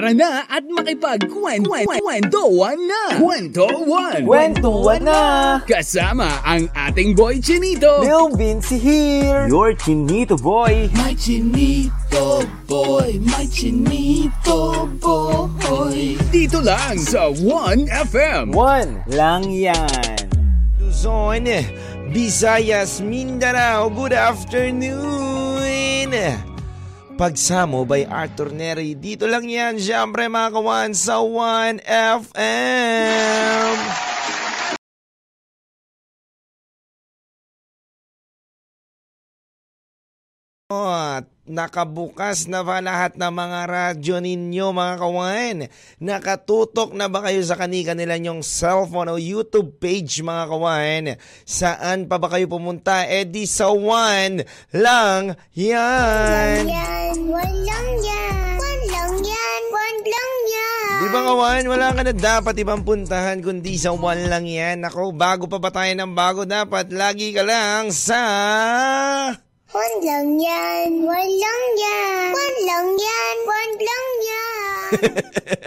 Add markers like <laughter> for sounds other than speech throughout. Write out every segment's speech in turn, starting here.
Tara na at makipagkwentuhan na! Kwentuhan! Kwentuhan na! Kasama ang ating boy Chinito! Lil Vinci here! Your Chinito boy! My Chinito boy, my Chinito boy. Dito lang sa 1FM. One lang yan! Luzon, Visayas, Mindanao, good afternoon! Pagsamo by Arthur Neri. Dito lang yan, syempre mga kawan sa 1FM. At nakabukas na ba lahat ng mga radyo ninyo mga kawan? Nakatutok na ba kayo sa kanika nila nyong cellphone o YouTube page mga kawan? Saan pa ba kayo pumunta? Eh di sa one lang yan! yan, walang yan, walang yan, walang yan. Di ba kawan, wala ka na dapat ibang puntahan kundi sa one lang yan. Ako, bago pa ba tayo ng bago, dapat lagi ka lang sa... Walang yan, walang yan, walang yan, walang yan.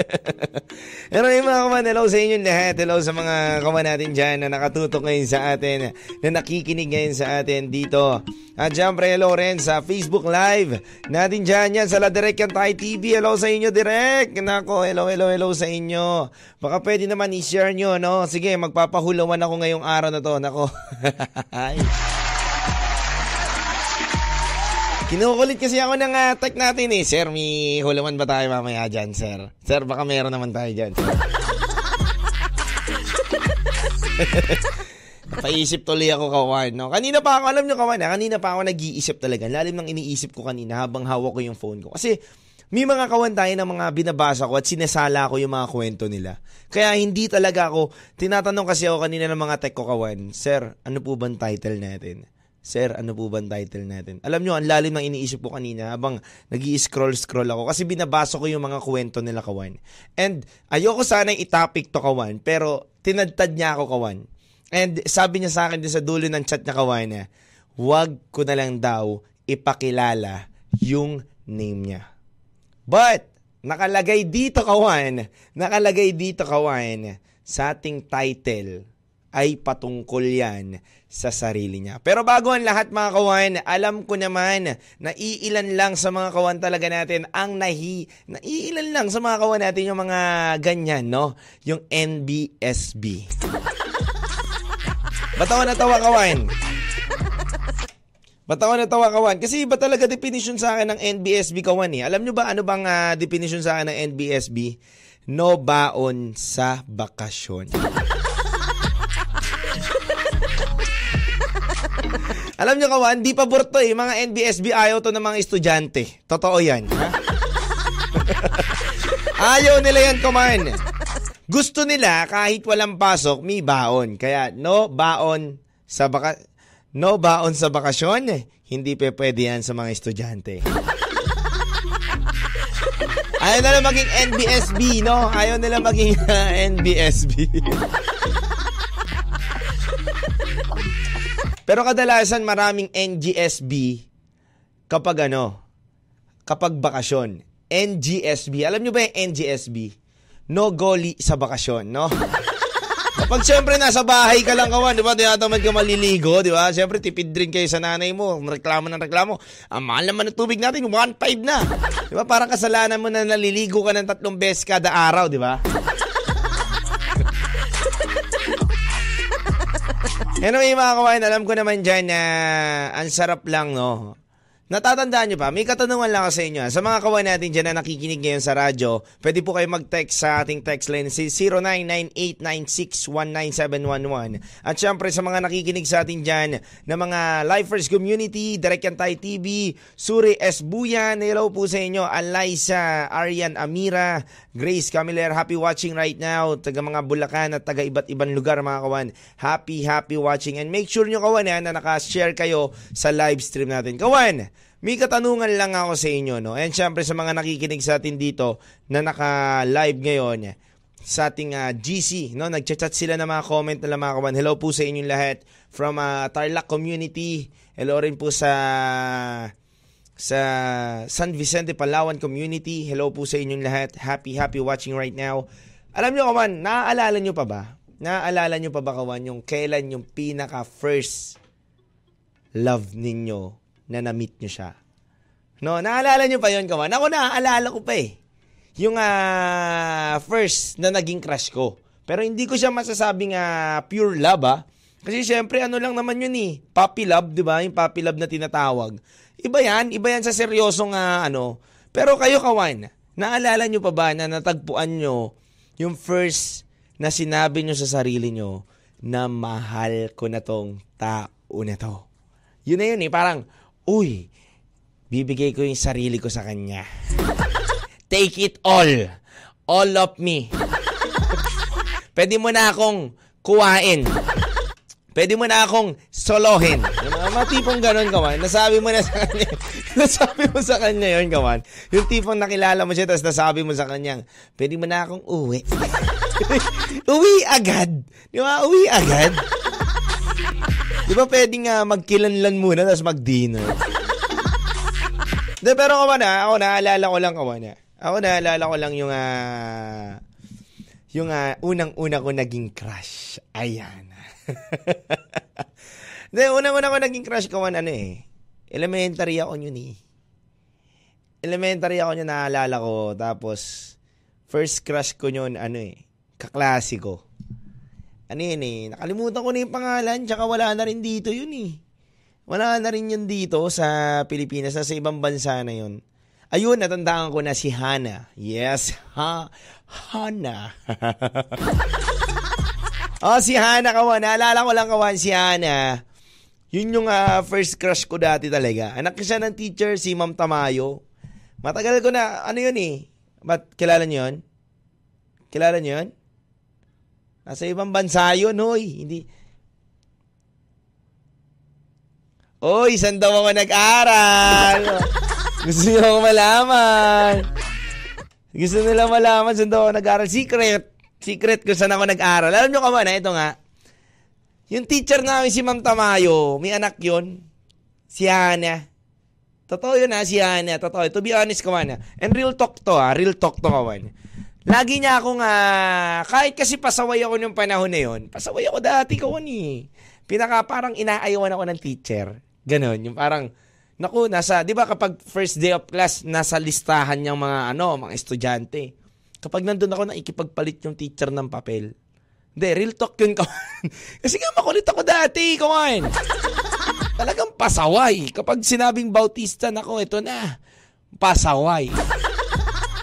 <laughs> Pero yung mga kaman, hello sa inyo lahat. Hello sa mga kaman natin dyan na nakatutok ngayon sa atin, na nakikinig ngayon sa atin dito. At syempre, hello rin sa Facebook Live natin dyan yan sa La Direct Kantay TV. Hello sa inyo, Direct. Nako, hello, hello, hello sa inyo. Baka pwede naman i-share nyo, no? Sige, magpapahulawan ako ngayong araw na to. Nako. <laughs> Kinukulit kasi ako ng uh, tech natin eh. Sir, may hulaman ba tayo mamaya dyan, sir? Sir, baka meron naman tayo dyan. <laughs> Paisip tuloy ako, kawan. No? Kanina pa ako, alam nyo, kawan, ha? kanina pa ako nag-iisip talaga. Lalim ng iniisip ko kanina habang hawak ko yung phone ko. Kasi may mga kawan tayo ng mga binabasa ko at sinesala ko yung mga kwento nila. Kaya hindi talaga ako, tinatanong kasi ako kanina ng mga tech ko, kawan, Sir, ano po bang title natin? Sir, ano po bang title natin? Alam nyo, ang lalim ng iniisip ko kanina habang nag scroll scroll ako kasi binabasa ko yung mga kwento nila, kawan. And ayoko sana i-topic to, kawan, pero tinadtad niya ako, kawan. And sabi niya sa akin din sa dulo ng chat niya, kawan, niya, wag ko na lang daw ipakilala yung name niya. But, nakalagay dito, kawan, nakalagay dito, kawan, sa ating title ay patungkol yan sa sarili niya. Pero bago ang lahat mga kawan, alam ko naman na iilan lang sa mga kawan talaga natin ang nahi, na iilan lang sa mga kawan natin yung mga ganyan, no? Yung NBSB. <laughs> Batawa na tawa kawan. Batawa na tawa kawan. Kasi iba talaga definition sa akin ng NBSB kawan eh. Alam nyo ba ano bang uh, definition sa akin ng NBSB? No baon sa bakasyon. Alam nyo kawan, di pa burto eh. Mga NBSB ayaw to ng mga estudyante. Totoo yan. Ha? <laughs> ayaw nila yan, kaman. Gusto nila kahit walang pasok, may baon. Kaya no baon sa baka no baon sa bakasyon, hindi pa pwede yan sa mga estudyante. Ayaw nila maging NBSB, no? Ayaw nila maging <laughs> uh, NBSB. Pero kadalasan maraming NGSB kapag ano, kapag bakasyon. NGSB. Alam nyo ba yung NGSB? No goli sa bakasyon, no? <laughs> Kapag siyempre nasa bahay ka lang kawan, di ba? Tinatamad ka maliligo, di ba? Siyempre tipid rin kayo sa nanay mo. Reklamo ng reklamo. Ang mahal naman ng tubig natin, 1.5 na. Di ba? Parang kasalanan mo na naliligo ka ng tatlong beses kada araw, di ba? Anyway mga kawain, alam ko naman dyan na ang sarap lang no. Natatandaan nyo pa, may katanungan lang ako sa inyo. Sa mga kawan natin dyan na nakikinig ngayon sa radyo, pwede po kayo mag-text sa ating text line si 099896197111. At syempre sa mga nakikinig sa atin dyan na mga Lifers Community, Direct Yantay TV, Suri S. Buyan, hello po sa inyo, Alaysa, Arian Amira, Grace Camiller, happy watching right now, taga mga Bulacan at taga iba't ibang lugar mga kawan. Happy, happy watching. And make sure nyo kawan yan na nakashare kayo sa live stream natin. Kawan, may katanungan lang ako sa inyo, no? And syempre sa mga nakikinig sa atin dito na naka-live ngayon sa ating uh, ah, GC, no? Nagchat-chat sila ng mga comment nila mga kawan. Hello po sa inyong lahat from uh, Tarlac community. Hello rin po sa sa San Vicente, Palawan Community. Hello po sa inyong lahat. Happy, happy watching right now. Alam nyo, kawan, naaalala nyo pa ba? Naaalala nyo pa ba, kawan, yung kailan yung pinaka-first love ninyo na na-meet nyo siya? No, naalala nyo pa yon kawan? Ako naaalala ko pa eh. Yung ah, first na naging crush ko. Pero hindi ko siya masasabing ah, pure love ah. Kasi syempre ano lang naman yun eh. Puppy love, di ba? Yung puppy love na tinatawag. Iba yan. Iba yan sa seryosong ah, ano. Pero kayo kawan, naalala nyo pa ba na natagpuan nyo yung first na sinabi nyo sa sarili nyo na mahal ko na tong tao na to. Yun na yun eh. Parang, uy, bibigay ko yung sarili ko sa kanya. Take it all. All of me. Pwede mo na akong kuwain. Pwede mo na akong solohin. Yung mga, mga tipong ganun, kawan. Nasabi mo na sa kanya. <laughs> nasabi mo sa kanya yun, kawan. Yung tipong nakilala mo siya, tapos nasabi mo sa kanya, pwede mo na akong uwi. <laughs> uwi agad. Di ba? Uwi agad. Di ba pwede nga magkilanlan muna, tapos mag-dinner? De, pero kawan na, ako naalala ko lang kawan na. Ako naalala ko lang yung ah, yung ah, unang-una ko naging crush. Ayan. <laughs> De, unang-una ko naging crush kawan ano eh. Elementary ako yun eh. Elementary ako yun naalala ko. Tapos, first crush ko yun ano eh. Kaklase ko. Ano yun eh. Nakalimutan ko na yung pangalan. Tsaka wala na rin dito yun eh. Wala na rin yun dito sa Pilipinas. Sa ibang bansa na yun. Ayun, natandaan ko na si Hana. Yes, ha, Hana. <laughs> oh, si Hana kawan. Naalala ko lang kawan si Hana. Yun yung ah, first crush ko dati talaga. Anak siya ng teacher, si Ma'am Tamayo. Matagal ko na, ano yun eh. Ba't kilala niyo yun? Kilala niyo yun? Nasa ibang bansa yun, hoy. Hindi. Oy, saan daw ako nag-aral? Gusto niyo ako malaman. Gusto nila malaman saan daw ako nag-aral. Secret. Secret kung saan ako nag-aral. Alam niyo ka ba na, ito nga. Yung teacher namin si Ma'am Tamayo, may anak yon Si Hana. Totoo yun ha, si Hana. Totoo. To be honest, kawan. And real talk to ha. Real talk to, kawan. Lagi niya akong, ah, kahit kasi pasaway ako nung panahon na yon pasaway ako dati, kawan eh. Pinaka parang inaayawan ako ng teacher. Ganon. Yung parang, naku, nasa, di ba kapag first day of class, nasa listahan niyang mga, ano, mga estudyante. Kapag nandun ako, nakikipagpalit yung teacher ng papel. Hindi, real talk yun, <laughs> kawan. Kasi nga makulit ako dati, kawan. Talagang pasaway. Kapag sinabing Bautista, nako, ito na. Pasaway.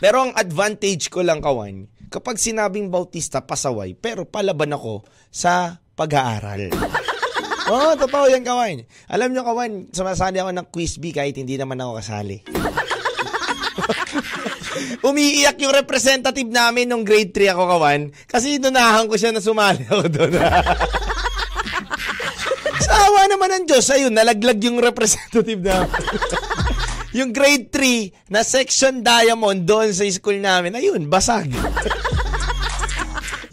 Pero ang advantage ko lang, kawan, kapag sinabing Bautista, pasaway, pero palaban ako sa pag-aaral. <laughs> Oo, oh, totoo yan, kawan. Alam nyo, kawan, sumasali ako ng quiz bee kahit hindi naman ako kasali. <laughs> Umiiyak yung representative namin nung grade 3 ako, kawan. Kasi inunahan ko siya na sumali ako doon. <laughs> Sa awa naman ng Diyos, ayun, nalaglag yung representative namin. Yung grade 3 na section diamond doon sa school namin, ayun, basag.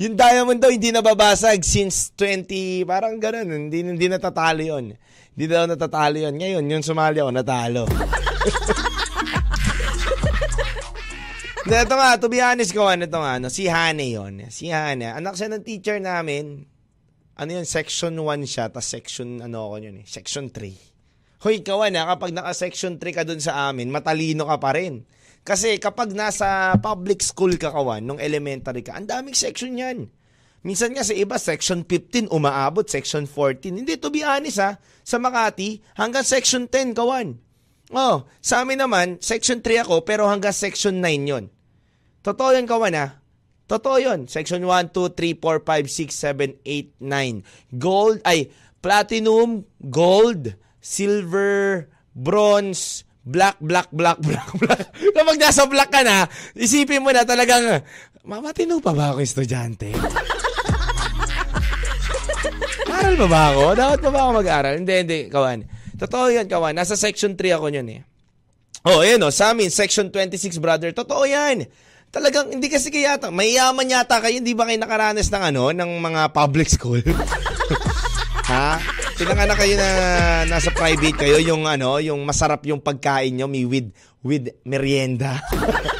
yung diamond daw hindi nababasag since 20, parang ganun, hindi, hindi natatalo yun. Hindi daw natatalo yun. Ngayon, yung sumali ako, natalo. <laughs> Ito nga, to be honest ko, ano ito nga, ano, si Hane yon Si Hane, anak siya ng teacher namin. Ano yun, section 1 siya, tas section, ano ako yun eh, section 3. Hoy, kawan na, kapag naka-section 3 ka dun sa amin, matalino ka pa rin. Kasi kapag nasa public school ka kawan, nung elementary ka, ang daming section yan. Minsan nga sa iba, section 15, umaabot, section 14. Hindi, to be honest ha, sa Makati, hanggang section 10 kawan. Oh, sa amin naman, section 3 ako, pero hanggang section 9 yon. Totoo yan kawan ha. Totoo yun. Section 1, 2, 3, 4, 5, 6, 7, 8, 9. Gold, ay, platinum, gold, silver, bronze, black, black, black, <laughs> black, black. Kapag nasa black ka na, isipin mo na talagang, mamatino pa ba ako estudyante? <laughs> Aral ba ba ako? Dapat pa ba ako mag-aral? Hindi, hindi, kawan. Totoo yan, kawan. Nasa section 3 ako yun eh. Oh, ayan o. Sa amin, section 26, brother. Totoo yan. Talagang, hindi kasi kaya mayaman yata kayo, hindi ba kayo nakaranas ng ano, ng mga public school? <laughs> ha? Pinanganak kayo na nasa private kayo, yung ano, yung masarap yung pagkain nyo, may with, with merienda.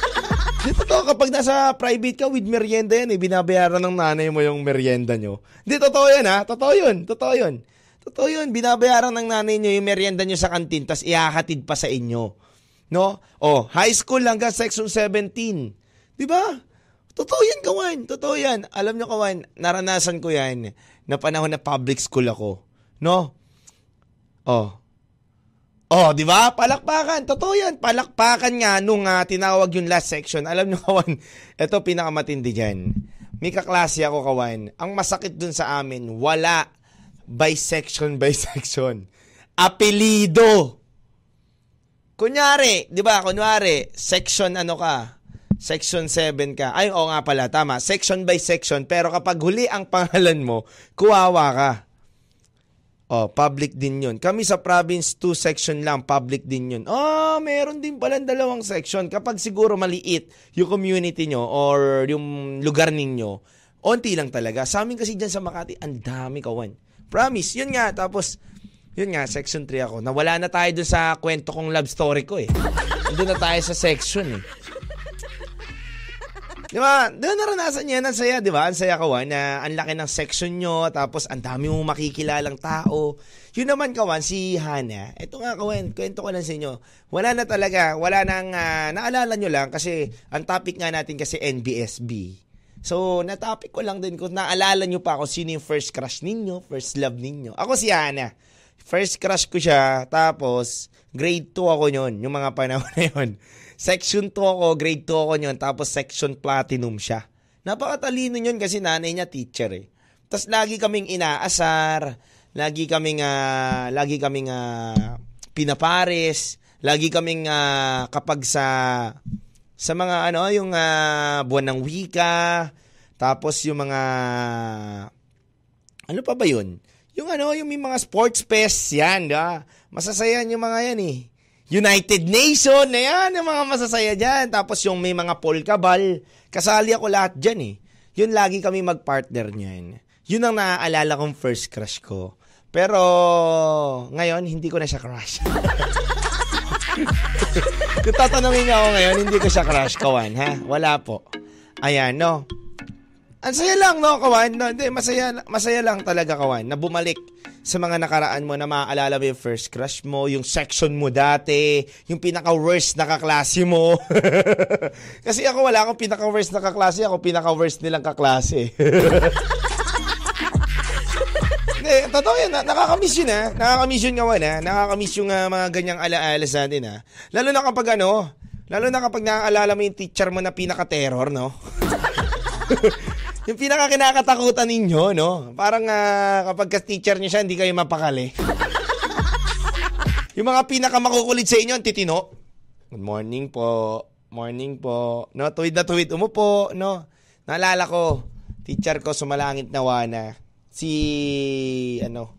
<laughs> Totoo, kapag nasa private ka, with merienda yan, eh, binabayaran ng nanay mo yung merienda nyo. Hindi, totoo yan ha, totoo yun, totoo yun. Totoo yun, binabayaran ng nanay nyo yung merienda nyo sa kantin, tas ihahatid pa sa inyo. No? Oh, high school hanggang section 17. Di ba? Totoo yan, kawan. Totoo yan. Alam nyo, kawan, naranasan ko yan na panahon na public school ako. No? Oh. Oh, di ba? Palakpakan. Totoo yan. Palakpakan nga nung uh, tinawag yung last section. Alam nyo, kawan, <laughs> ito pinakamatindi dyan. May kaklase ako, kawan. Ang masakit dun sa amin, wala by section by <laughs> section. Apelido. Kunyari, di ba? Kunyari, section ano ka? Section 7 ka. Ay, oo nga pala, tama. Section by section. Pero kapag huli ang pangalan mo, kuwawa ka. Oh, public din yun. Kami sa province 2 section lang, public din yun. Oh, meron din pala dalawang section. Kapag siguro maliit yung community nyo or yung lugar ninyo, onti lang talaga. Sa amin kasi dyan sa Makati, ang dami kawan. Promise, yun nga. Tapos, yun nga, section 3 ako. Nawala na tayo dun sa kwento kong love story ko eh. Doon na tayo sa section eh. Di ba? Doon naranasan niya, ang saya, di ba? Ang saya kawan na ang laki ng section nyo, tapos ang dami mong makikilalang tao. Yun naman kawan, si Hana. Ito nga kawan, kwento ko lang sa inyo. Wala na talaga, wala nang, uh, naalala nyo lang kasi ang topic nga natin kasi NBSB. So, na-topic ko lang din kung naalala nyo pa ako sino yung first crush ninyo, first love ninyo. Ako si Hana. First crush ko siya, tapos grade 2 ako yon yung mga panahon na yun. Section 2 ako, grade 2 ako nyon, tapos section platinum siya. Napakatalino nyon kasi nanay niya teacher eh. Tapos lagi kaming inaasar, lagi kaming, uh, lagi kaming uh, pinapares, lagi kaming uh, kapag sa sa mga ano, yung uh, buwan ng wika, tapos yung mga ano pa ba yun? Yung ano, yung may mga sports fest, yan, da. Masasayan yung mga yan eh. United Nation, na yan, yung mga masasaya dyan. Tapos yung may mga polka ball, kasali ako lahat dyan eh. Yun lagi kami mag-partner niyan. Yun ang naaalala kong first crush ko. Pero ngayon, hindi ko na siya crush. <laughs> Kung tatanungin niya ako ngayon, hindi ko siya crush, kawan, ha? Wala po. Ayan, no? Ang saya lang, no, kawan? No, hindi, masaya, masaya lang talaga, kawan, na bumalik sa mga nakaraan mo na maaalala mo yung first crush mo, yung section mo dati, yung pinaka-worst na kaklase mo. <laughs> Kasi ako wala akong pinaka-worst na kaklase, ako pinaka-worst nilang kaklase. <laughs> Hindi, totoo yan. Nakakamiss yun ha. Nakakamiss yun ngawan ha. Nakakamiss yung uh, mga ganyang alaala sa atin ha. Lalo na kapag ano, lalo na kapag naaalala mo yung teacher mo na pinaka-terror, no? <laughs> yung pinaka kinakatakutan ninyo, no? Parang uh, kapag ka-teacher niyo siya, hindi kayo mapakali. <laughs> yung mga pinaka makukulit sa inyo, ang titino. Good morning po. Morning po. No, tuwid na tuwid. Umupo, no? Naalala ko, teacher ko sumalangit na wana. Si, ano,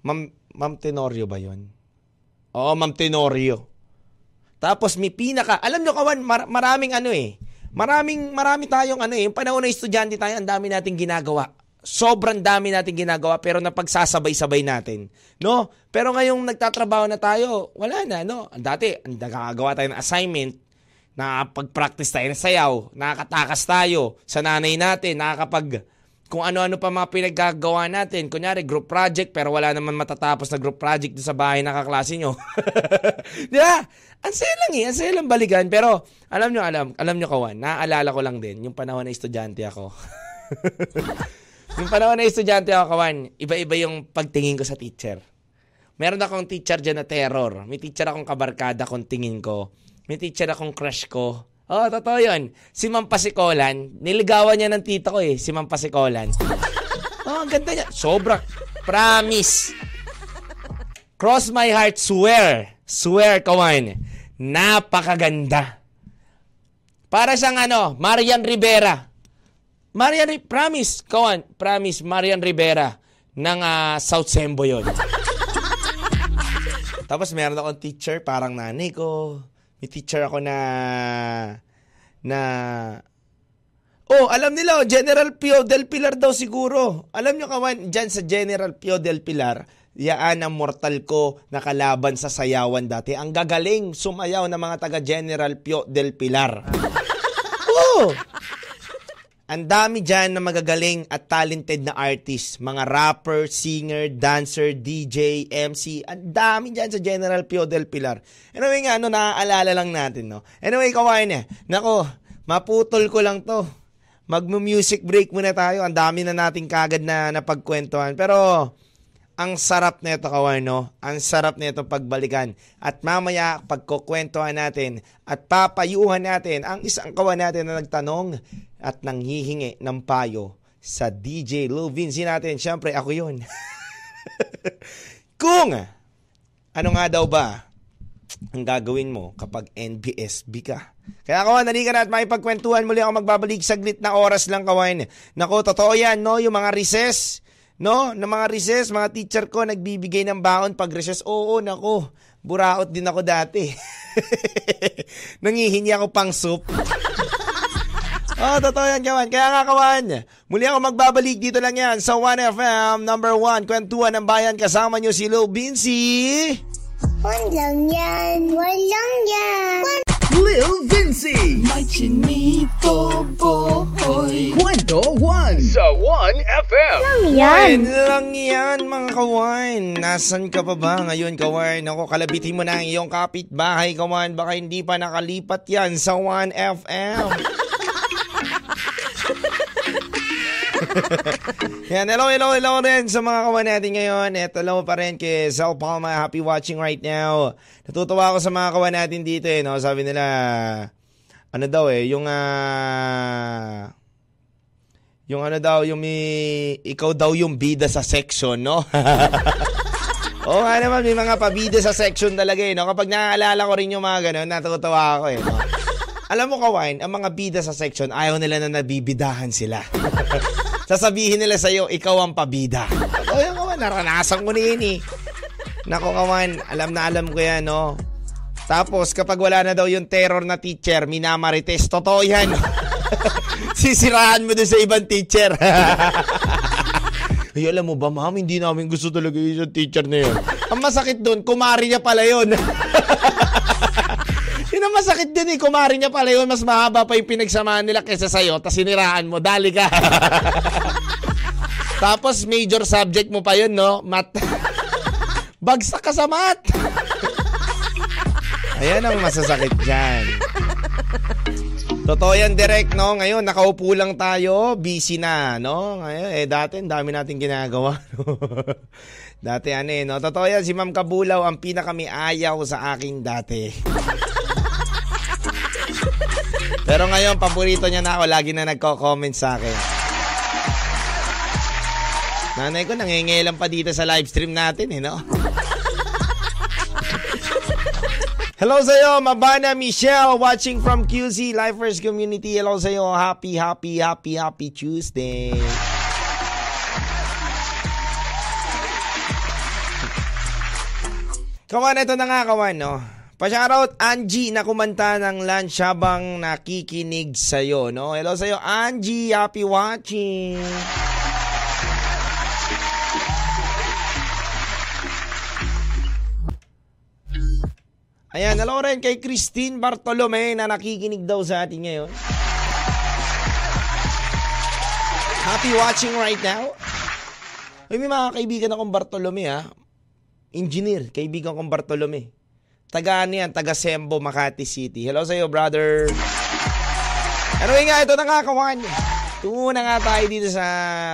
Ma'am, Ma'am Tenorio ba yon? Oo, Ma'am Tenorio. Tapos may pinaka, alam nyo kawan, mar- maraming ano eh, Maraming marami tayong ano eh, panahon na estudyante tayo, ang dami nating ginagawa. Sobrang dami nating ginagawa pero napagsasabay-sabay natin, no? Pero ngayong nagtatrabaho na tayo, wala na, no? Dati, nagkakagawa tayo ng assignment, nakakapag-practice tayo ng sayaw, nakakatakas tayo sa nanay natin, nakakapag kung ano-ano pa mga pinaggagawa natin. Kunyari, group project, pero wala naman matatapos na group project sa bahay ng kaklase nyo. <laughs> Di ba? Ang saya lang eh. Ang saya lang balikan. Pero, alam nyo, alam, alam nyo kawan, naaalala ko lang din, yung panahon na estudyante ako. <laughs> yung panahon na estudyante ako, kawan, iba-iba yung pagtingin ko sa teacher. Meron akong teacher dyan na terror. May teacher akong kabarkada kung tingin ko. May teacher akong crush ko. Oh, totoo yun. Si Ma'am Pasikolan, niligawan niya ng tita ko eh, si Ma'am Pasikolan. <laughs> Oh, ang ganda niya. Sobra. Promise. Cross my heart, swear. Swear, kawan. Napakaganda. Para siyang ano, Marian Rivera. Marian, promise, kawan, promise, Marian Rivera ng uh, South Sembo yun. <laughs> Tapos meron akong teacher, parang nanay ko may teacher ako na na Oh, alam nila, oh, General Pio del Pilar daw siguro. Alam nyo kawan, dyan sa General Pio del Pilar, yaan ang mortal ko na kalaban sa sayawan dati. Ang gagaling sumayaw ng mga taga General Pio del Pilar. <laughs> Oh! Ang dami dyan na magagaling at talented na artist. Mga rapper, singer, dancer, DJ, MC. Ang dami dyan sa General Pio del Pilar. Anyway nga, ano, naaalala lang natin, no? Anyway, kawain eh. Nako, maputol ko lang to. Mag-music break muna tayo. Ang dami na nating kagad na napagkwentuhan. Pero, ang sarap nito kawan, no? Ang sarap nito pagbalikan. At mamaya, pagkukwentuhan natin at papayuhan natin ang isang kawan natin na nagtanong at nanghihingi ng payo sa DJ Lil Vinci natin. Siyempre, ako yun. <laughs> Kung ano nga daw ba ang gagawin mo kapag NBSB ka? Kaya kawan, nali ka na at makipagkwentuhan muli ako magbabalik saglit na oras lang kawan. Nako, totoo yan, no? Yung mga recess, No, ng mga recess, mga teacher ko nagbibigay ng baon pag recess. Oo, nako. Buraot din ako dati. <laughs> Nangihingi ako pang soup. <laughs> oh, totoo yan, kawan. Kaya nga, kawan, muli ako magbabalik dito lang yan sa 1FM number 1, Kwentuhan ng Bayan. Kasama nyo si Lil Vinci. One lang yan, one lang yan. Lil Vinci. May chinito boy. 1 sa 1FM. Yan lang yan mga kawan. Nasaan ka pa ba ngayon kawan? Ako, kalabitin mo na ang iyong kapitbahay kawan. Baka hindi pa nakalipat yan sa 1FM. <laughs> Yan, hello, hello, hello rin sa mga kawan natin ngayon. At hello pa rin kay Zal Palma. Happy watching right now. Natutuwa ako sa mga kawan natin dito eh. No? Sabi nila, ano daw eh, yung ah... yung ano daw, yung may, ikaw daw yung bida sa section, no? <laughs> Oo nga naman, may mga pabida sa section talaga eh, no? Kapag naaalala ko rin yung mga ganun, natutuwa ako eh, no? Alam mo, Kawain, ang mga bida sa section, ayaw nila na nabibidahan sila. <laughs> Sasabihin nila sa'yo, ikaw ang pabida. <laughs> O yan, Kawan, naranasan ko na yun eh. Nako, Kawan, alam na alam ko yan, no? Tapos, kapag wala na daw yung terror na teacher, minamarites, totoo yan. Sisirahan mo dun sa ibang teacher. <laughs> Ay, alam mo ba, ma'am, hindi namin gusto talaga yung teacher na yun. Ang masakit dun, kumari niya pala yun. <laughs> yun ang masakit din eh, kumari niya pala yun. Mas mahaba pa yung pinagsamahan nila kaysa sa'yo, tapos siniraan mo, dali ka. <laughs> tapos major subject mo pa yun, no? Mat. Bagsak ka sa mat. Ayan ang masasakit dyan. Totoo yan, direct, no? Ngayon, nakaupo lang tayo, busy na, no? Ngayon, eh, dati, ang dami natin ginagawa, <laughs> no? dati, ano eh, no? Totoo yan, si Ma'am Kabulaw, ang pinakami ayaw sa akin dati. <laughs> Pero ngayon, paborito niya na ako, lagi na nagko-comment sa akin. Nanay ko, nangingilam pa dito sa live stream natin, eh, no? Hello sa iyo, Mabana Michelle watching from QC Lifers Community. Hello sa iyo. Happy, happy, happy, happy Tuesday. Kawan, ito na nga kawan, no? Pa-shoutout Angie na kumanta ng lunch habang nakikinig sa'yo, no? Hello sa'yo, Angie. Happy watching. Ayan, hello rin kay Christine Bartolome na nakikinig daw sa atin ngayon. Happy watching right now. Uy, may mga kaibigan akong Bartolome ha. Engineer, kaibigan kong Bartolome. Taga ano yan, taga Sembo, Makati City. Hello sa iyo, brother. Pero nga, ito na nga kawan. Tungo na nga tayo dito sa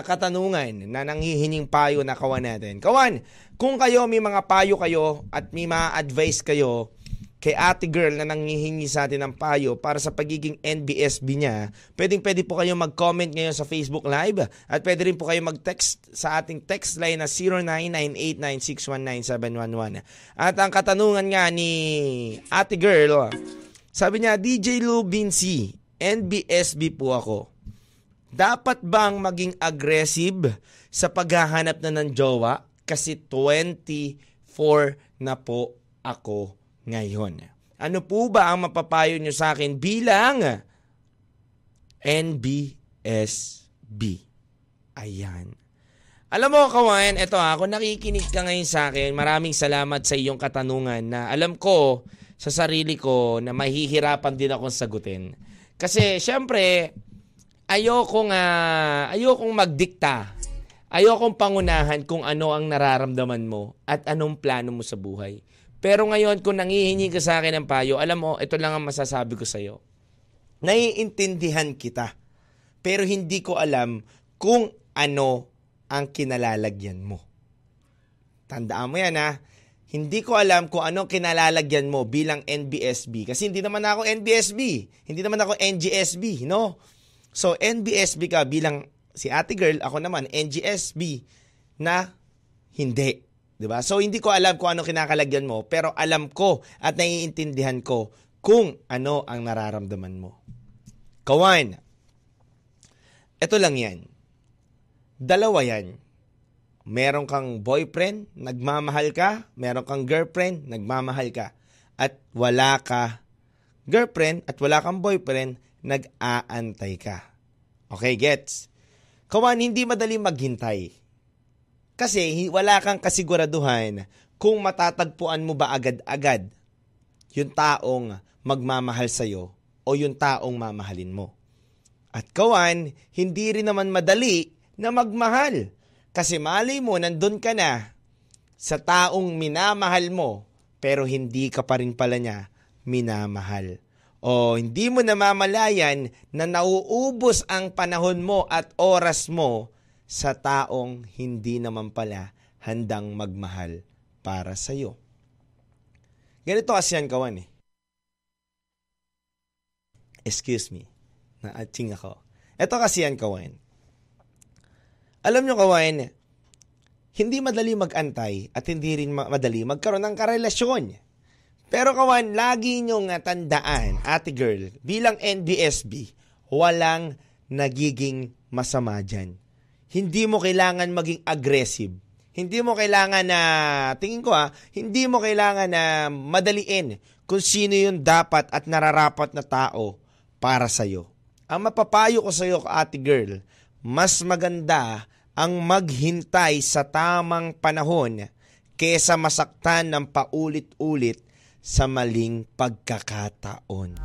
katanungan na nanghihining payo na kawan natin. Kawan, kung kayo may mga payo kayo at may mga advice kayo kay ate girl na nanghihingi sa atin ng payo para sa pagiging NBSB niya, pwedeng pwede po kayo mag-comment ngayon sa Facebook Live at pwede rin po kayo mag-text sa ating text line na 099896197111. At ang katanungan nga ni ate girl, sabi niya, DJ Lou Vinci, NBSB po ako. Dapat bang maging aggressive sa paghahanap na ng jowa? Kasi 24 na po ako ngayon. Ano po ba ang mapapayo nyo sa akin bilang NBSB. Ayan. Alam mo, Kawan, eto ha, kung nakikinig ka ngayon sa akin, maraming salamat sa iyong katanungan na alam ko sa sarili ko na mahihirapan din akong sagutin. Kasi, syempre, ayokong, uh, ayokong magdikta. Ayokong pangunahan kung ano ang nararamdaman mo at anong plano mo sa buhay. Pero ngayon, kung nangihingi ka sa akin ng payo, alam mo, ito lang ang masasabi ko sa iyo. Naiintindihan kita. Pero hindi ko alam kung ano ang kinalalagyan mo. Tandaan mo yan ha. Hindi ko alam kung ano kinalalagyan mo bilang NBSB. Kasi hindi naman ako NBSB. Hindi naman ako NGSB, no? So, NBSB ka bilang si ate girl, ako naman NGSB na hindi. 'Di ba? So hindi ko alam kung ano kinakalagyan mo, pero alam ko at naiintindihan ko kung ano ang nararamdaman mo. Kawan, ito lang yan. Dalawa yan. Meron kang boyfriend, nagmamahal ka. Meron kang girlfriend, nagmamahal ka. At wala ka girlfriend at wala kang boyfriend, nag-aantay ka. Okay, gets? Kawan, hindi madali maghintay. Kasi wala kang kasiguraduhan kung matatagpuan mo ba agad-agad yung taong magmamahal sa'yo o yung taong mamahalin mo. At kawan, hindi rin naman madali na magmahal. Kasi mali mo, nandun ka na sa taong minamahal mo, pero hindi ka pa rin pala niya minamahal. O hindi mo namamalayan na nauubos ang panahon mo at oras mo sa taong hindi naman pala handang magmahal para sa iyo. Ganito kasi yan, kawan eh. Excuse me. Na-ating ako. Ito kasi yan, kawan. Alam nyo, kawan, hindi madali magantay at hindi rin madali magkaroon ng karelasyon. Pero kawan, lagi nyong tandaan, ate girl, bilang NBSB, walang nagiging masama dyan. Hindi mo kailangan maging aggressive. Hindi mo kailangan na, tingin ko ha, hindi mo kailangan na madaliin kung sino yung dapat at nararapat na tao para sa'yo. Ang mapapayo ko sa'yo, ate girl, mas maganda ang maghintay sa tamang panahon kesa masaktan ng paulit-ulit sa maling pagkakataon.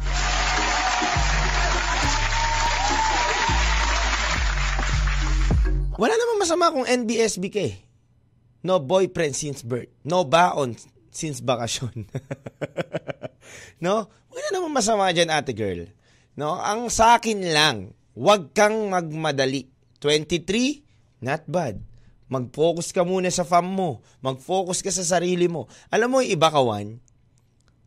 Wala namang masama kung NBSB ka eh. No boyfriend since birth. No baon since bakasyon. <laughs> no? Wala namang masama dyan, ate girl. No? Ang sa akin lang, wag kang magmadali. 23, not bad. Mag-focus ka muna sa fam mo. Mag-focus ka sa sarili mo. Alam mo, iba kawan,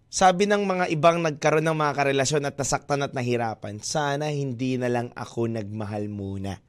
sabi ng mga ibang nagkaroon ng mga karelasyon at nasaktan at nahirapan, sana hindi na lang ako nagmahal muna.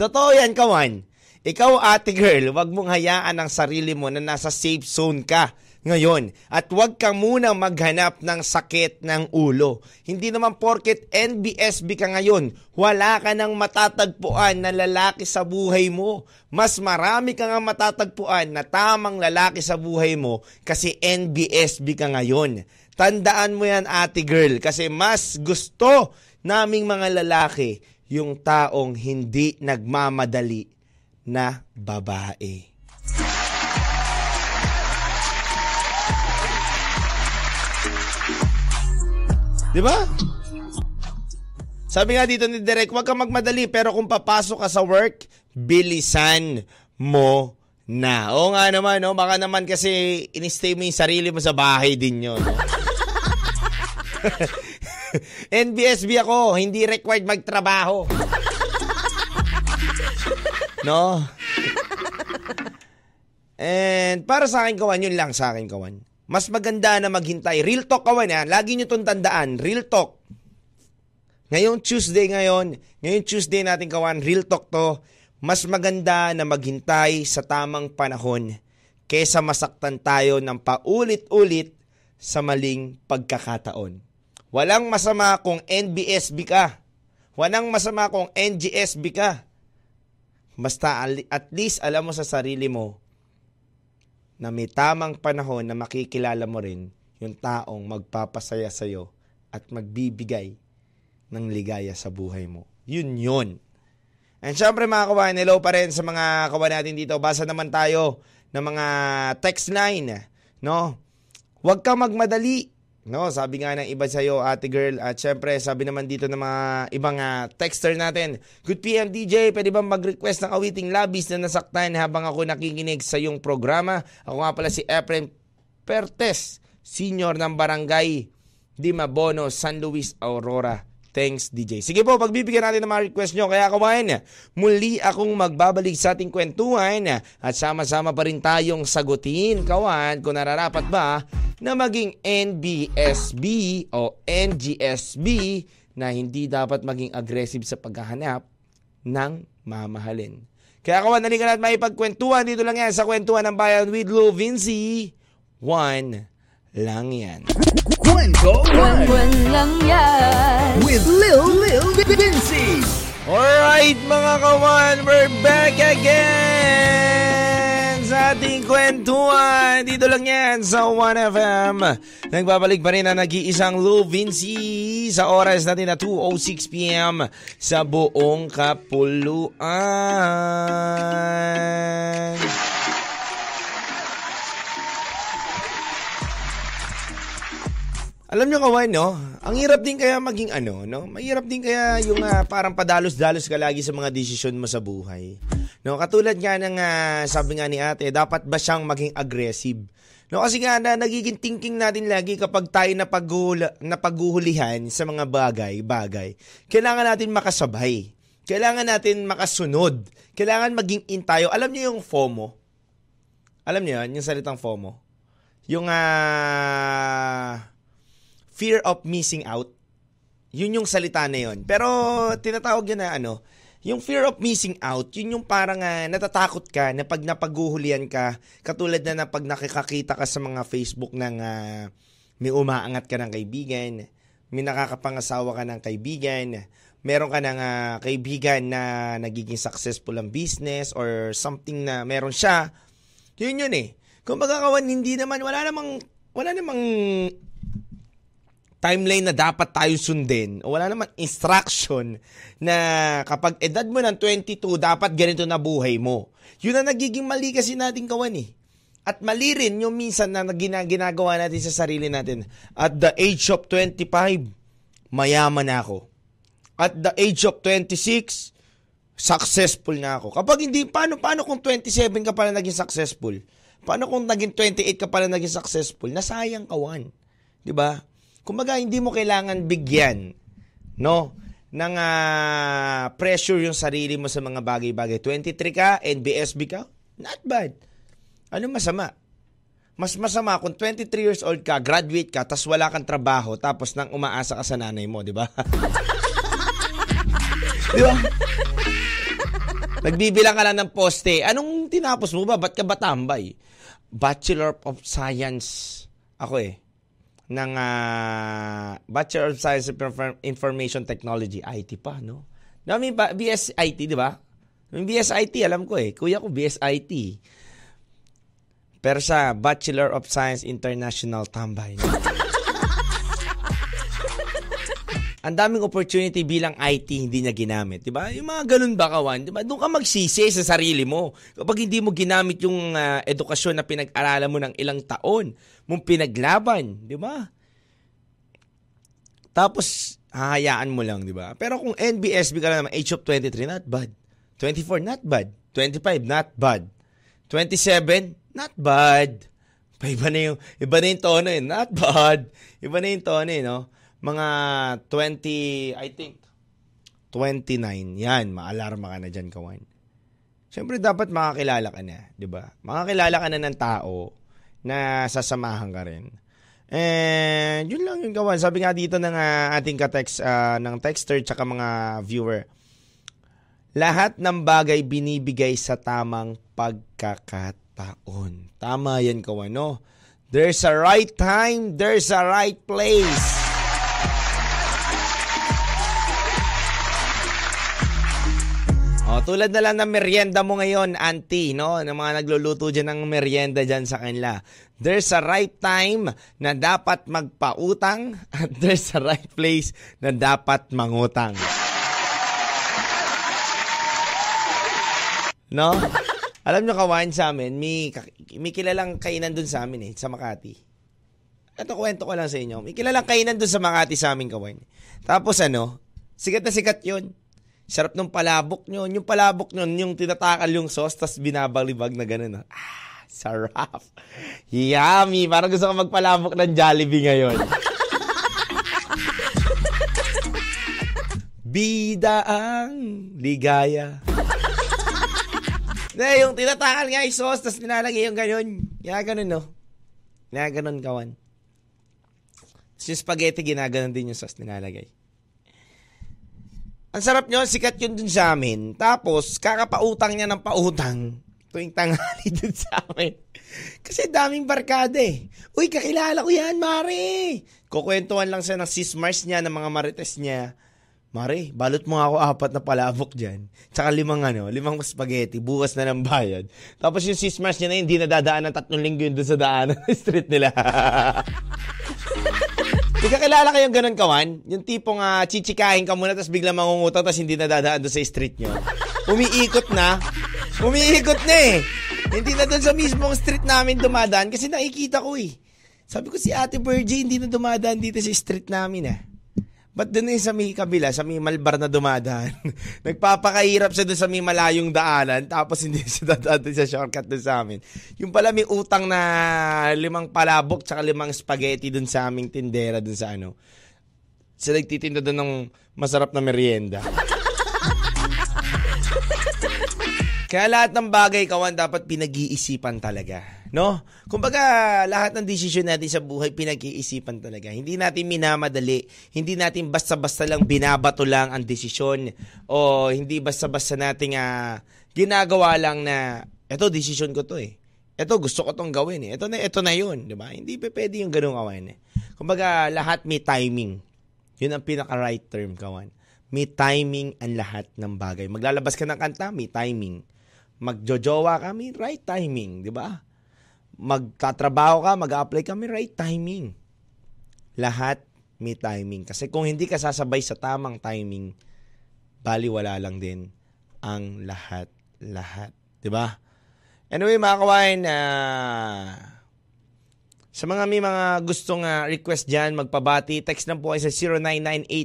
Totoo yan, kawan. Ikaw, ate girl, wag mong hayaan ang sarili mo na nasa safe zone ka ngayon. At wag ka muna maghanap ng sakit ng ulo. Hindi naman porket NBSB ka ngayon, wala ka nang matatagpuan na lalaki sa buhay mo. Mas marami ka nga matatagpuan na tamang lalaki sa buhay mo kasi NBSB ka ngayon. Tandaan mo yan, ate girl, kasi mas gusto naming mga lalaki yung taong hindi nagmamadali na babae. Di ba? Sabi nga dito ni Derek, huwag kang magmadali pero kung papasok ka sa work, bilisan mo na. Oo nga naman, no? baka naman kasi inistay mo yung sarili mo sa bahay din yun. No? <laughs> <laughs> NBSB ako, hindi required magtrabaho. <laughs> no? And para sa akin kawan, yun lang sa akin kawan. Mas maganda na maghintay. Real talk kawan yan. Lagi nyo itong tandaan. Real talk. Ngayong Tuesday ngayon, ngayong Tuesday natin kawan, real talk to, mas maganda na maghintay sa tamang panahon kesa masaktan tayo ng paulit-ulit sa maling pagkakataon. Walang masama kung NBSB ka. Walang masama kung NGSB ka. Basta at least alam mo sa sarili mo na may tamang panahon na makikilala mo rin yung taong magpapasaya sa'yo at magbibigay ng ligaya sa buhay mo. Yun yun. And syempre mga kawan, hello pa rin sa mga kawan natin dito. Basa naman tayo ng mga text line. No? Huwag kang magmadali. No, sabi nga ng iba sa'yo, ate girl. At syempre, sabi naman dito ng mga ibang uh, texter natin. Good PM DJ, pwede bang mag-request ng awiting labis na nasaktan habang ako nakikinig sa iyong programa? Ako nga pala si Efren Pertes, senior ng barangay Di Mabono, San Luis, Aurora. Thanks, DJ. Sige po, pagbibigyan natin ng mga request nyo. Kaya kawain, muli akong magbabalik sa ating kwentuhan at sama-sama pa rin tayong sagutin, kawan, kung nararapat ba na maging NBSB o NGSB na hindi dapat maging aggressive sa paghahanap ng mamahalin. Kaya kawan, nalikan natin maipagkwentuhan. Dito lang yan sa kwentuhan ng bayan with Lou Vinci. One lang yan. Kwento Buwan lang yan. with Lil Lil Vinci. Alright mga kawan, we're back again sa ating kwentuhan. Dito lang yan sa 1FM. Nagbabalik pa rin ang nag-iisang Lou Vinci sa oras natin na 2.06pm sa buong kapuluan. Alam nyo kawan, no? Ang hirap din kaya maging ano, no? Mahirap din kaya yung ah, parang padalos-dalos ka lagi sa mga desisyon mo sa buhay. No, katulad nga ng ah, sabi nga ni ate, dapat ba siyang maging aggressive? No, kasi nga na nagiging thinking natin lagi kapag tayo napaghula, napaghuhulihan sa mga bagay, bagay. Kailangan natin makasabay. Kailangan natin makasunod. Kailangan maging in tayo. Alam niyo yung FOMO? Alam niyo yun, yung salitang FOMO? Yung ah fear of missing out. Yun yung salita na yun. Pero tinatawag yun na ano, yung fear of missing out, yun yung parang uh, natatakot ka na pag napaghuhulihan ka, katulad na na pag nakikakita ka sa mga Facebook ng uh, may umaangat ka ng kaibigan, may nakakapangasawa ka ng kaibigan, meron ka ng uh, kaibigan na nagiging successful ang business or something na meron siya, yun yun eh. Kung magkakawan, hindi naman, wala namang, wala namang timeline na dapat tayo sundin. Wala naman instruction na kapag edad mo ng 22, dapat ganito na buhay mo. Yun ang nagiging mali kasi natin kawan eh. At mali rin yung minsan na ginagawa natin sa sarili natin. At the age of 25, mayaman ako. At the age of 26, successful na ako. Kapag hindi, paano, paano kung 27 ka pala naging successful? Paano kung naging 28 ka pala naging successful? Nasayang kawan. 'Di ba? Kumbaga, hindi mo kailangan bigyan, no? ng uh, pressure yung sarili mo sa mga bagay-bagay. 23 ka, NBSB ka, not bad. Ano masama? Mas masama kung 23 years old ka, graduate ka, tapos wala kang trabaho, tapos nang umaasa ka sa nanay mo, di ba? <laughs> di ba? Nagbibilang ka lang ng poste. Anong tinapos mo ba? Ba't ka ba tambay? Bachelor of Science. Ako eh ng uh, Bachelor of Science of Information Technology, IT pa, no? Dami pa, BS IT, di ba? Yung BS IT, alam ko eh. Kuya ko, BS IT. Pero sa Bachelor of Science International Tambay. No? <laughs> Ang daming opportunity bilang IT hindi niya ginamit, 'di ba? Yung mga ganun ba kawan, 'di ba? Doon ka magsisi sa sarili mo. Kapag hindi mo ginamit yung uh, edukasyon na pinag-aralan mo ng ilang taon, mong pinaglaban, 'di ba? Tapos hahayaan mo lang, 'di ba? Pero kung NBSB ka na naman, age of 23, not bad. 24, not bad. 25, not bad. 27, not bad. Iba na yung, iba na yung tono eh. Not bad. Iba na yung tono eh, no? mga 20, I think, 29. Yan, maalarma ka na dyan, kawan. Siyempre, dapat makakilala ka na, di ba? Makakilala ka na ng tao na sasamahan ka rin. And yun lang yung kawan. Sabi nga dito ng uh, ating ka-text, uh, ng texter tsaka mga viewer, lahat ng bagay binibigay sa tamang pagkakataon. Tama yan, kawan, no? There's a right time, there's a right place. Oh, tulad na lang ng merienda mo ngayon, auntie, no? Ng mga nagluluto dyan ng merienda dyan sa kanila. There's a right time na dapat magpautang at <laughs> there's a right place na dapat mangutang. No? Alam nyo, kawan sa amin, may, may kilalang kainan dun sa amin eh, sa Makati. Ito kwento ko lang sa inyo. May kilalang kainan dun sa Makati sa amin, kawan. Tapos ano, sikat na sikat yun. Sarap ng palabok nyo. Yung palabok nyo, yung tinatakal yung sauce, tas binabalibag na gano'n. Ah, sarap. Yummy. Parang gusto ko magpalabok ng Jollibee ngayon. <laughs> Bida ang ligaya. <laughs> Na, yung tinatakal nga yung sauce, tas nilalagay yung ganyan. Kaya ganun, no? Kaya ganun, kawan. Tapos yung spaghetti, ginaganon din yung sauce nilalagay. Ang sarap nyo, sikat yun dun sa amin. Tapos, kakapautang niya ng pautang tuwing tanghali <laughs> dun sa amin. Kasi daming barkada eh. Uy, kakilala ko yan, Mare. Kukwentuhan lang siya ng sismars niya, ng mga marites niya. Mare, balot mo ako apat na palabok dyan. Tsaka limang ano, limang spaghetti, bukas na ng bayad. Tapos yung sismars niya na hindi nadadaan ng tatlong linggo yun doon sa daan ng street nila. <laughs> Di ka kilala kayong ganun kawan? Yung tipong uh, chichikahin ka muna tapos bigla mangungutang tapos hindi nadadaan doon sa street nyo. Umiikot na. Umiikot na eh. Hindi na doon sa mismong street namin dumadaan kasi nakikita ko eh. Sabi ko si Ate Virgie hindi na dumadaan dito sa street namin ah. Ba't doon eh sa may kabila, sa may malbar na dumadaan? <laughs> Nagpapakahirap siya doon sa may malayong daanan tapos hindi siya <laughs> dadaan sa shortcut doon sa amin. Yung pala may utang na limang palabok tsaka limang spaghetti doon sa aming tindera doon sa ano. Sa nagtitinda doon ng masarap na merienda. <laughs> Kaya lahat ng bagay kawan dapat pinag-iisipan talaga. No? Kumbaga, lahat ng desisyon natin sa buhay pinag-iisipan talaga. Hindi natin minamadali. Hindi natin basta-basta lang binabato lang ang desisyon. O hindi basta-basta nating uh, ginagawa lang na, eto, desisyon ko to eh. Eto, gusto ko tong gawin eh. Ito na, ito na yun. Di ba? Hindi pa pwede yung ganung kawan eh. Kumbaga, lahat may timing. Yun ang pinaka-right term, kawan. May timing ang lahat ng bagay. Maglalabas ka ng kanta, may timing magjojowa kami, right timing, di ba? Magtatrabaho ka, mag-apply kami, right timing. Lahat may timing. Kasi kung hindi ka sasabay sa tamang timing, bali wala lang din ang lahat-lahat. Ba? Anyway, mga kawain, uh, sa mga may mga gustong uh, request dyan, magpabati, text lang po kayo sa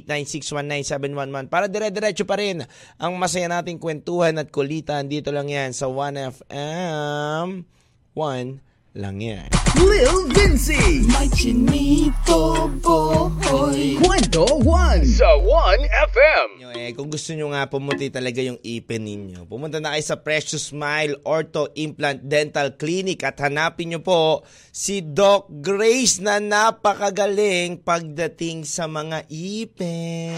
0998961971 para dire-diretso pa rin ang masaya nating kwentuhan at kulitan. Dito lang yan sa 1FM. 1 lang yan. Lil Vinci. May chinito boy. Kwento 1 sa 1FM. Nyo, eh, kung gusto nyo nga pumuti talaga yung ipin ninyo, pumunta na kayo sa Precious Smile Ortho Implant Dental Clinic at hanapin nyo po si Doc Grace na napakagaling pagdating sa mga ipin.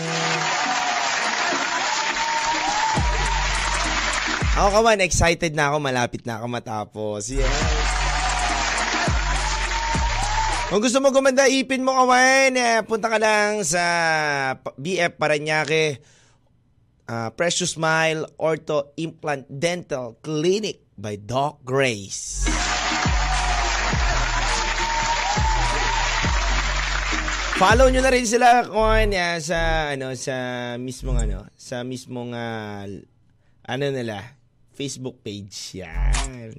Ako kaman, excited na ako, malapit na ako matapos. Yes. Kung gusto mo gumanda ipin mo kawan, eh, punta ka lang sa BF Paranaque uh, Precious Smile Ortho Implant Dental Clinic by Doc Grace. Follow nyo na rin sila kawan ya, sa ano sa mismong ano sa mismong uh, ano nila Facebook page yan.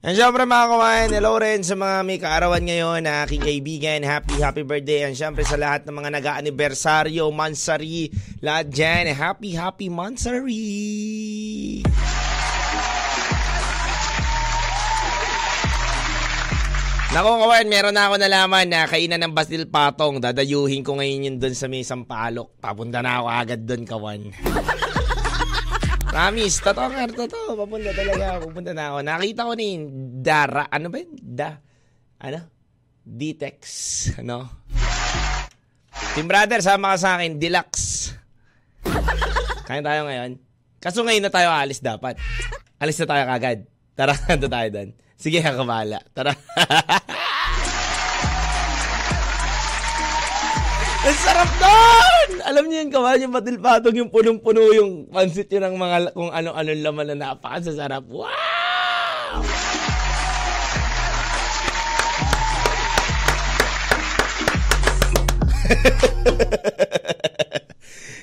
And syempre mga kawain, hello rin sa mga may kaarawan ngayon na aking kaibigan. Happy, happy birthday. And syempre sa lahat ng mga nag-anibersaryo, mansari, lahat dyan. Happy, happy mansari! Nako kawan, meron na ako nalaman na kainan ng Basil Patong. Dadayuhin ko ngayon yun doon sa may Sampalok. Papunta na ako agad doon kawan. Promise, totoo nga, totoo. Papunta talaga ako. Pupunta na ako. Nakita ko ni Dara, ano ba yun? Da, ano? Ditex, ano? Team Brother, sama ka sa akin, Deluxe. Kain tayo ngayon. Kaso ngayon na tayo alis dapat. Alis na tayo kagad. Tara, <laughs> ando tayo doon. Sige, kakabala. Tara. <laughs> Ang sarap doon! Alam niyo yung kawan, yung patilpatong, yung punong-puno yung pansit yun ng mga kung ano-ano laman na napakasasarap. Wow! <laughs>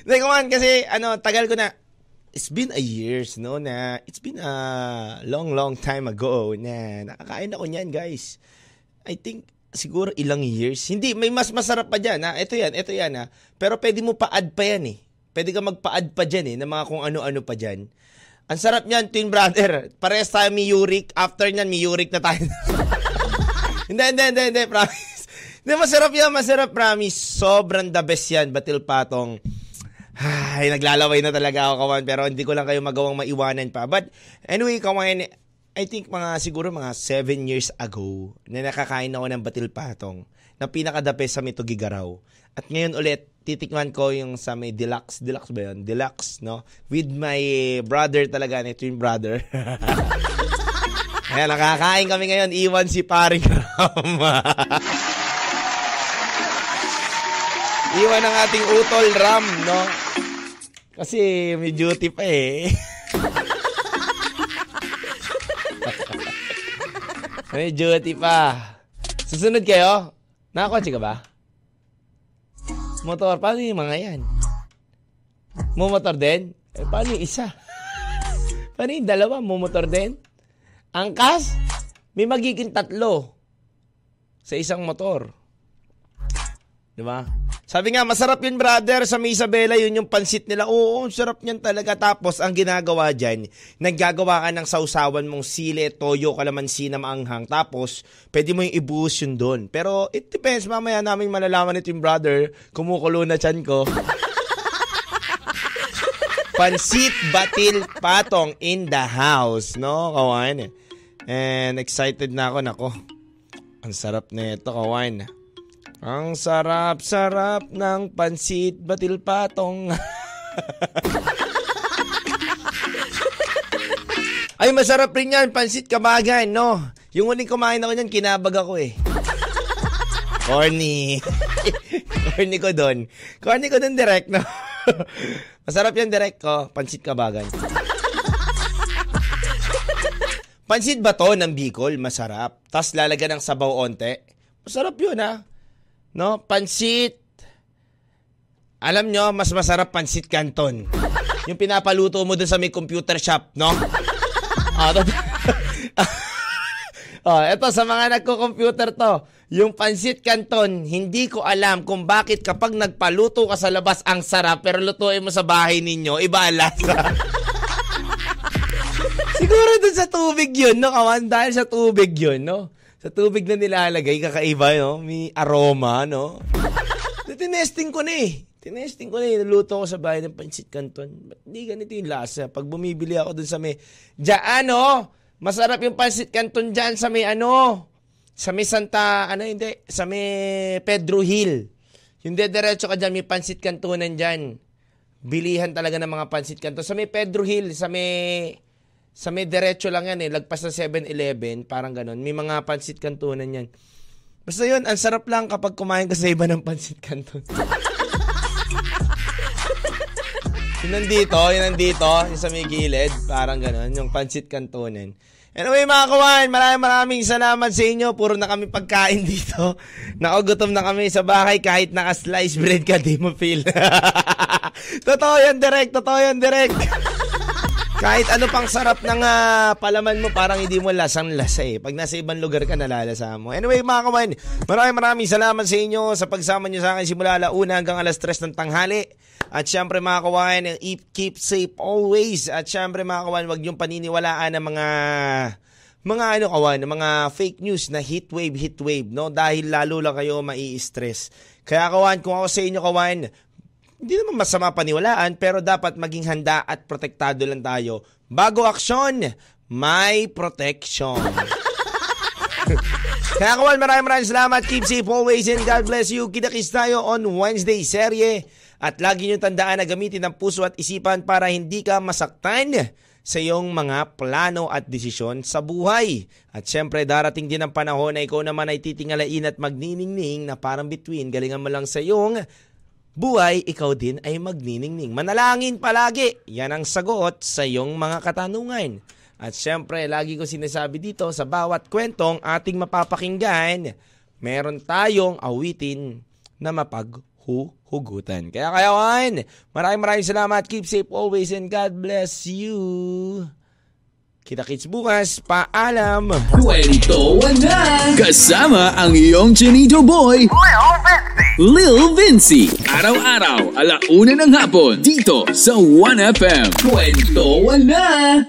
Like, kawan, kasi ano, tagal ko na, it's been a years, no, na it's been a long, long time ago na nakakain ako niyan, guys. I think siguro ilang years. Hindi, may mas masarap pa dyan. Ha? Ito yan, ito yan. Ha? Pero pwede mo pa-add pa yan eh. Pwede ka magpa-add pa dyan eh, ng mga kung ano-ano pa dyan. Ang sarap niyan, twin brother. <laughs> Parehas tayo may uric. After niyan, may uric na tayo. <laughs> hindi, hindi, hindi, hindi, promise. <laughs> Hindi, masarap yan, masarap, promise. Sobrang the best yan, batil patong. <sighs> Ay, naglalaway na talaga ako, kawan. Pero hindi ko lang kayo magawang maiwanan pa. But, anyway, kawan, I think mga siguro mga 7 years ago na nakakain ako ng batil patong na pinakadape sa Mito Gigaraw. At ngayon ulit, titikman ko yung sa may deluxe, deluxe ba yun? Deluxe, no? With my brother talaga, ni twin brother. <laughs> Ayan, nakakain kami ngayon. Iwan si paring Rama. <laughs> Iwan ang ating utol Ram, no? Kasi may duty pa eh. <laughs> may duty pa. Susunod kayo? Nakakotse ka ba? Motor, paano yung mga yan? Mumotor din? Eh, paano yung isa? <laughs> paano yung dalawa? Mumotor din? Angkas? May magiging tatlo sa isang motor. Di ba? Sabi nga, masarap yun brother sa Isabela, yun yung pansit nila. Oo, sarap niyan talaga. Tapos, ang ginagawa dyan, naggagawa ka ng sausawan mong sile, toyo, kalamansi na maanghang. Tapos, pwede mo yung ibuhos yun doon. Pero, it depends. Mamaya namin malalaman ito yung brother. Kumukulo na chan ko. <laughs> Pansit Batil Patong in the house, no, kawan? And excited na ako, nako. Ang sarap na ito, kawan. Ang sarap-sarap ng pansit batil patong. <laughs> Ay, masarap rin yan. Pansit kabagan, no? Yung uling kumain ako niyan, kinabag ako eh. Corny. <laughs> Corny ko doon. Corny ko doon direct, no? <laughs> Masarap yan direct ko. Pansit kabagan. Pansit ba to ng Bicol? Masarap. Tapos lalagyan ng sabaw onte. Masarap yun, ha? No? Pansit. Alam nyo, mas masarap pansit canton. Yung pinapaluto mo dun sa may computer shop, no? Ah, to- oh, <laughs> eto sa mga nagko-computer to. Yung pansit canton, hindi ko alam kung bakit kapag nagpaluto ka sa labas ang sarap pero lutuin mo sa bahay ninyo, iba lasa. <laughs> Siguro dun sa tubig yun, no? Kawan, dahil sa tubig yun, no? Sa tubig na nilalagay, kakaiba, no? May aroma, no? <laughs> Tinesting ko na eh. Tinesting ko na eh. Naluto ko sa bahay ng pansit canton. Ba't di ganito yung lasa? Pag bumibili ako dun sa may... Diyan, no? Masarap yung pansit canton dyan sa may ano? Sa may Santa... Ano hindi? Sa may Pedro Hill. Yung dediretso ka dyan, may pansit cantonan dyan. Bilihan talaga ng mga pansit canton. Sa may Pedro Hill, sa may... Sa may diretso lang yan eh. Lagpas sa 7-Eleven, parang ganun. May mga pansit cantonan yan. Basta yun, ang sarap lang kapag kumain ka sa iba ng pansit canton. <laughs> yun nandito, yun nandito, yung sa may gilid, parang ganun, yung pansit cantonan. Anyway mga kawan, maraming maraming salamat sa inyo. Puro na kami pagkain dito. <laughs> Nakugutom na kami sa bahay kahit naka-slice bread ka, di mo feel. <laughs> totoo yan, direct. Totoo yan, direct. Kahit ano pang sarap ng uh, palaman mo, parang hindi mo lasang lasa eh. Pag nasa ibang lugar ka, nalalasa mo. Anyway, mga kawan, maraming maraming salamat sa inyo sa pagsama nyo sa akin simula alauna hanggang alas 3 ng tanghali. At syempre mga kawan, keep safe always. At syempre mga kawan, huwag niyong paniniwalaan ng mga mga ano kawan, mga fake news na heat wave, heat wave, no? Dahil lalo lang kayo mai-stress. Kaya kawan, kung ako sa inyo kawan, hindi naman masama paniwalaan pero dapat maging handa at protektado lang tayo. Bago aksyon, may protection. <laughs> Kaya kawan, maraming maraming salamat. Keep safe always and God bless you. Kita-kits tayo on Wednesday serye. At lagi nyo tandaan na gamitin ang puso at isipan para hindi ka masaktan sa iyong mga plano at desisyon sa buhay. At syempre darating din ang panahon na ikaw naman ay titingalain at magniningning na parang between galingan mo lang sa iyong buhay, ikaw din ay magniningning. Manalangin palagi. Yan ang sagot sa iyong mga katanungan. At syempre, lagi ko sinasabi dito sa bawat kwentong ating mapapakinggan, meron tayong awitin na mapag huhugutan. Kaya kayawan, maraming maraming salamat. Keep safe always and God bless you. Kita-kits bukas. Paalam! Kwento na! Kasama ang iyong Chinito Boy, Lil Vinci. Araw-araw, alauna ng hapon, dito sa 1FM. Kwento na!